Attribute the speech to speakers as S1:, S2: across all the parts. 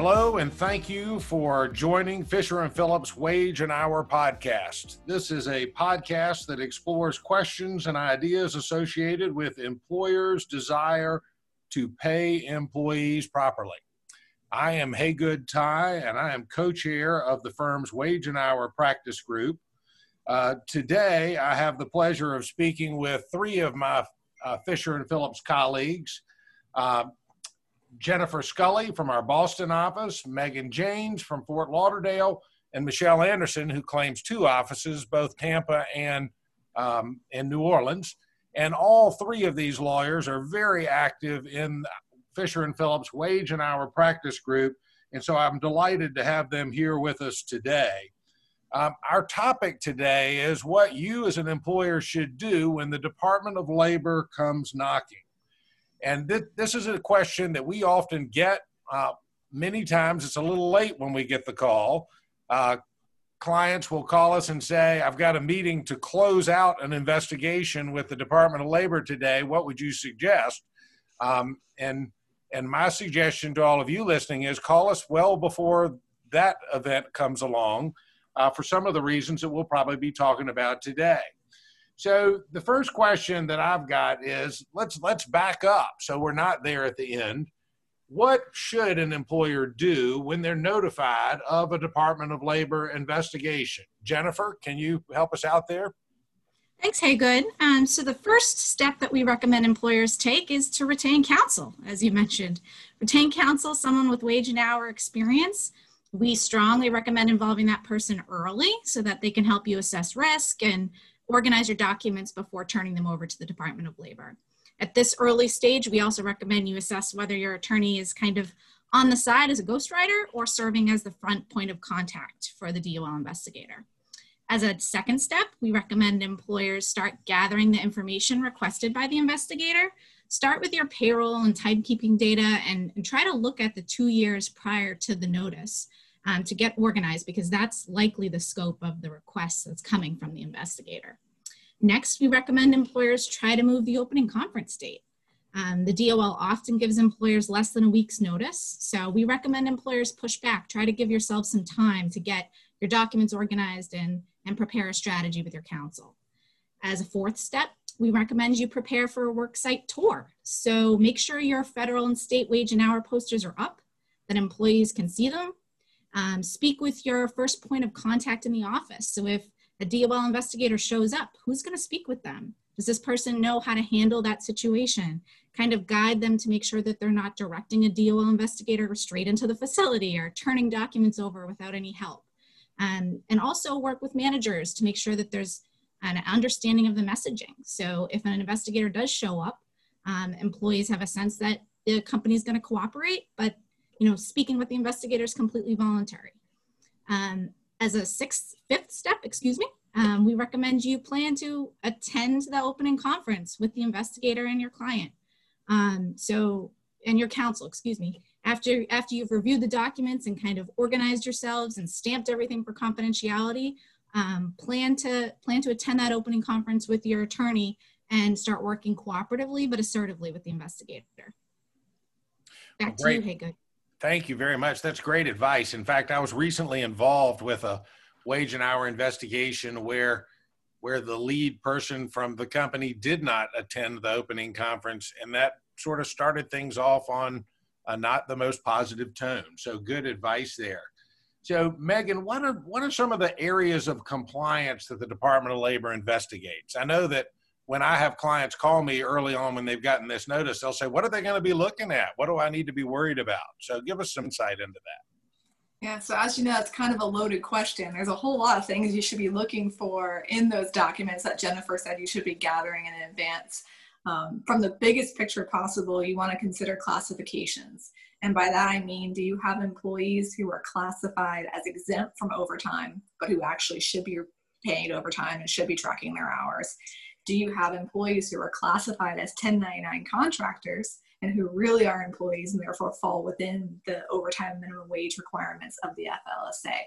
S1: Hello, and thank you for joining Fisher and Phillips Wage and Hour podcast. This is a podcast that explores questions and ideas associated with employers' desire to pay employees properly. I am Hagood Tighe, and I am co chair of the firm's Wage and Hour practice group. Uh, today, I have the pleasure of speaking with three of my uh, Fisher and Phillips colleagues. Uh, Jennifer Scully from our Boston office, Megan James from Fort Lauderdale, and Michelle Anderson, who claims two offices, both Tampa and um, in New Orleans. And all three of these lawyers are very active in Fisher and Phillips Wage and Hour Practice Group. And so I'm delighted to have them here with us today. Um, our topic today is what you as an employer should do when the Department of Labor comes knocking. And th- this is a question that we often get. Uh, many times it's a little late when we get the call. Uh, clients will call us and say, I've got a meeting to close out an investigation with the Department of Labor today. What would you suggest? Um, and and my suggestion to all of you listening is call us well before that event comes along uh, for some of the reasons that we'll probably be talking about today. So the first question that I've got is let's let's back up so we're not there at the end. What should an employer do when they're notified of a Department of Labor investigation? Jennifer, can you help us out there?
S2: Thanks, Hagood. Um, so the first step that we recommend employers take is to retain counsel, as you mentioned. Retain counsel, someone with wage and hour experience. We strongly recommend involving that person early so that they can help you assess risk and organize your documents before turning them over to the Department of Labor. At this early stage, we also recommend you assess whether your attorney is kind of on the side as a ghostwriter or serving as the front point of contact for the DOL investigator. As a second step, we recommend employers start gathering the information requested by the investigator. Start with your payroll and timekeeping data and, and try to look at the two years prior to the notice um, to get organized because that's likely the scope of the request that's coming from the investigator. Next, we recommend employers try to move the opening conference date. Um, the DOL often gives employers less than a week's notice, so we recommend employers push back. Try to give yourself some time to get your documents organized and, and prepare a strategy with your counsel. As a fourth step, we recommend you prepare for a worksite tour. So make sure your federal and state wage and hour posters are up, that employees can see them, um, speak with your first point of contact in the office. So if a DOL investigator shows up, who's going to speak with them? Does this person know how to handle that situation? Kind of guide them to make sure that they're not directing a DOL investigator straight into the facility or turning documents over without any help. Um, and also work with managers to make sure that there's an understanding of the messaging. So if an investigator does show up, um, employees have a sense that the company is going to cooperate, but you know, speaking with the investigator is completely voluntary. Um, as a sixth, fifth step, excuse me, um, we recommend you plan to attend the opening conference with the investigator and your client. Um, so, and your counsel, excuse me. After, after you've reviewed the documents and kind of organized yourselves and stamped everything for confidentiality, um, plan to plan to attend that opening conference with your attorney and start working cooperatively but assertively with the investigator. Back to you, Hagood.
S1: Thank you very much. That's great advice. In fact, I was recently involved with a wage and hour investigation where where the lead person from the company did not attend the opening conference and that sort of started things off on a not the most positive tone. So good advice there. So Megan, what are what are some of the areas of compliance that the Department of Labor investigates? I know that when I have clients call me early on when they've gotten this notice, they'll say, What are they going to be looking at? What do I need to be worried about? So give us some insight into that.
S3: Yeah, so as you know, it's kind of a loaded question. There's a whole lot of things you should be looking for in those documents that Jennifer said you should be gathering in advance. Um, from the biggest picture possible, you want to consider classifications. And by that I mean, do you have employees who are classified as exempt from overtime, but who actually should be paid overtime and should be tracking their hours? Do you have employees who are classified as 1099 contractors and who really are employees and therefore fall within the overtime minimum wage requirements of the FLSA?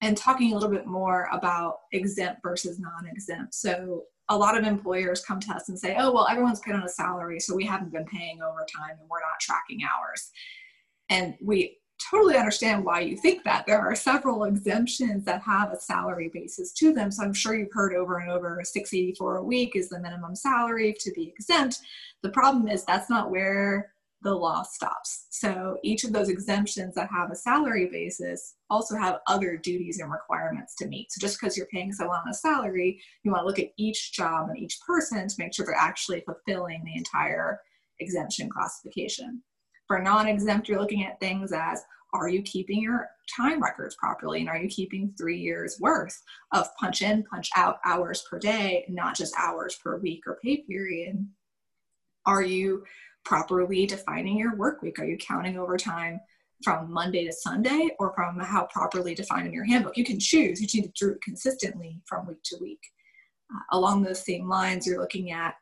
S3: And talking a little bit more about exempt versus non exempt. So, a lot of employers come to us and say, oh, well, everyone's paid on a salary, so we haven't been paying overtime and we're not tracking hours. And we totally understand why you think that. There are several exemptions that have a salary basis to them. So I'm sure you've heard over and over 684 a week is the minimum salary to be exempt. The problem is that's not where the law stops. So each of those exemptions that have a salary basis also have other duties and requirements to meet. So just because you're paying someone a salary, you want to look at each job and each person to make sure they're actually fulfilling the entire exemption classification. For non-exempt, you're looking at things as are you keeping your time records properly and are you keeping three years worth of punch in punch out hours per day not just hours per week or pay period are you properly defining your work week? Are you counting overtime from Monday to Sunday or from how properly defined in your handbook? You can choose. You need to do it consistently from week to week. Uh, along those same lines, you're looking at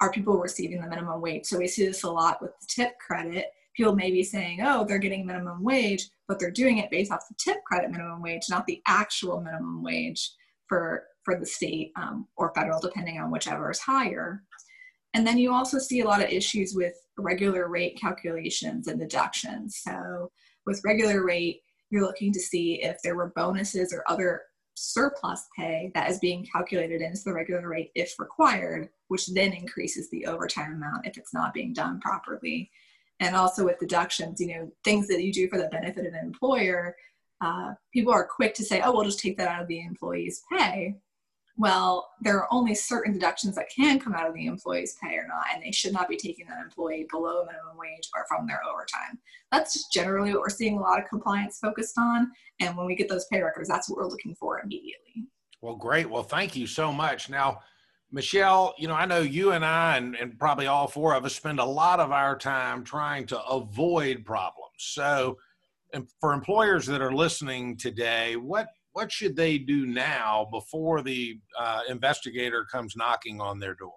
S3: are people receiving the minimum wage? So we see this a lot with the tip credit. People may be saying, oh, they're getting minimum wage, but they're doing it based off the tip credit minimum wage, not the actual minimum wage for, for the state um, or federal, depending on whichever is higher. And then you also see a lot of issues with regular rate calculations and deductions. So with regular rate, you're looking to see if there were bonuses or other surplus pay that is being calculated into the regular rate if required, which then increases the overtime amount if it's not being done properly. And also with deductions, you know, things that you do for the benefit of an employer, uh, people are quick to say, oh, we'll just take that out of the employee's pay well, there are only certain deductions that can come out of the employee's pay or not, and they should not be taking that employee below minimum wage or from their overtime. That's just generally what we're seeing a lot of compliance focused on. And when we get those pay records, that's what we're looking for immediately.
S1: Well, great. Well, thank you so much. Now, Michelle, you know, I know you and I, and, and probably all four of us, spend a lot of our time trying to avoid problems. So, for employers that are listening today, what what should they do now before the uh, investigator comes knocking on their door?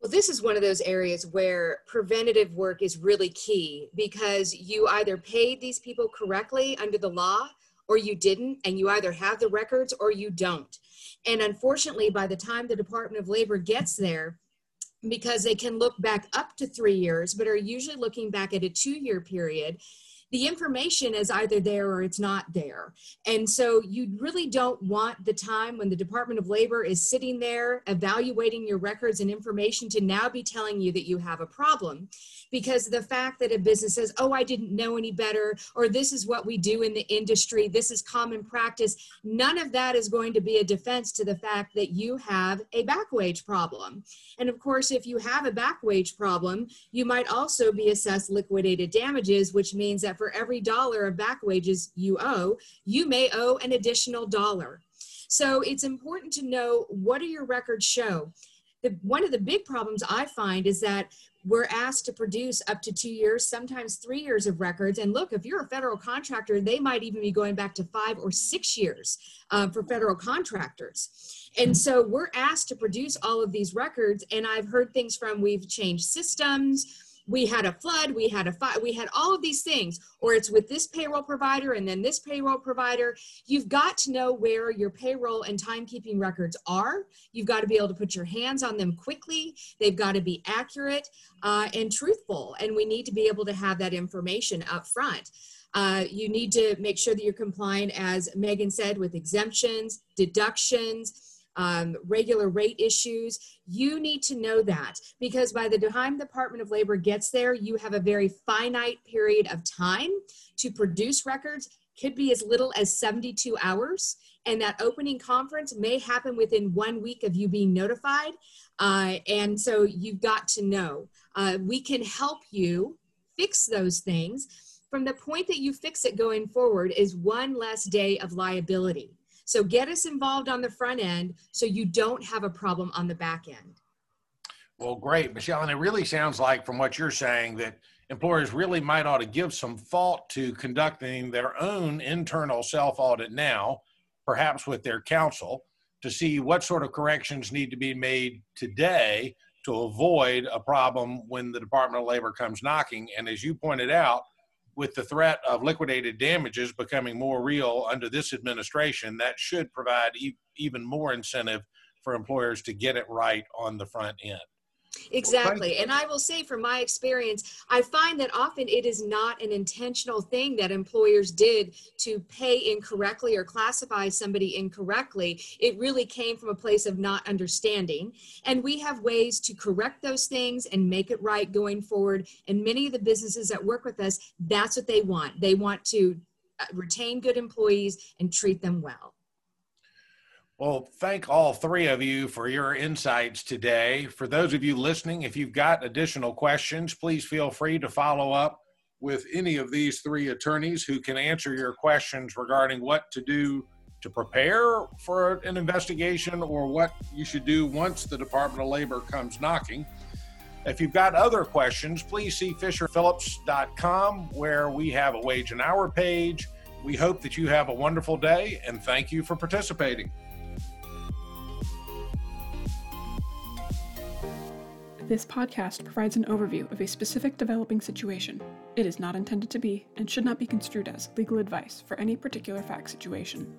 S4: Well, this is one of those areas where preventative work is really key because you either paid these people correctly under the law or you didn't, and you either have the records or you don't. And unfortunately, by the time the Department of Labor gets there, because they can look back up to three years, but are usually looking back at a two year period, the information is either there or it's not there. And so you really don't want the time when the Department of Labor is sitting there evaluating your records and information to now be telling you that you have a problem. Because the fact that a business says, oh, I didn't know any better, or this is what we do in the industry, this is common practice, none of that is going to be a defense to the fact that you have a back wage problem. And of course, if you have a back wage problem, you might also be assessed liquidated damages, which means that for every dollar of back wages you owe, you may owe an additional dollar. So it's important to know what do your records show. The, one of the big problems I find is that we're asked to produce up to two years, sometimes three years of records. And look, if you're a federal contractor, they might even be going back to five or six years uh, for federal contractors. And so we're asked to produce all of these records. And I've heard things from we've changed systems, we had a flood, we had a fire, we had all of these things, or it's with this payroll provider and then this payroll provider. You've got to know where your payroll and timekeeping records are. You've got to be able to put your hands on them quickly. They've got to be accurate uh, and truthful, and we need to be able to have that information up front. Uh, you need to make sure that you're compliant, as Megan said, with exemptions, deductions, um, regular rate issues. You need to know that because by the time the Department of Labor gets there, you have a very finite period of time to produce records. Could be as little as 72 hours. And that opening conference may happen within one week of you being notified. Uh, and so you've got to know. Uh, we can help you fix those things. From the point that you fix it going forward is one less day of liability. So get us involved on the front end so you don't have a problem on the back end.
S1: Well, great, Michelle. And it really sounds like, from what you're saying, that employers really might ought to give some thought to conducting their own internal self audit now, perhaps with their counsel, to see what sort of corrections need to be made today to avoid a problem when the Department of Labor comes knocking. And as you pointed out, with the threat of liquidated damages becoming more real under this administration, that should provide e- even more incentive for employers to get it right on the front end.
S4: Exactly. And I will say from my experience, I find that often it is not an intentional thing that employers did to pay incorrectly or classify somebody incorrectly. It really came from a place of not understanding. And we have ways to correct those things and make it right going forward. And many of the businesses that work with us, that's what they want. They want to uh, retain good employees and treat them well.
S1: Well, thank all three of you for your insights today. For those of you listening, if you've got additional questions, please feel free to follow up with any of these three attorneys who can answer your questions regarding what to do to prepare for an investigation or what you should do once the Department of Labor comes knocking. If you've got other questions, please see FisherPhillips.com where we have a wage and hour page. We hope that you have a wonderful day and thank you for participating.
S5: This podcast provides an overview of a specific developing situation. It is not intended to be and should not be construed as legal advice for any particular fact situation.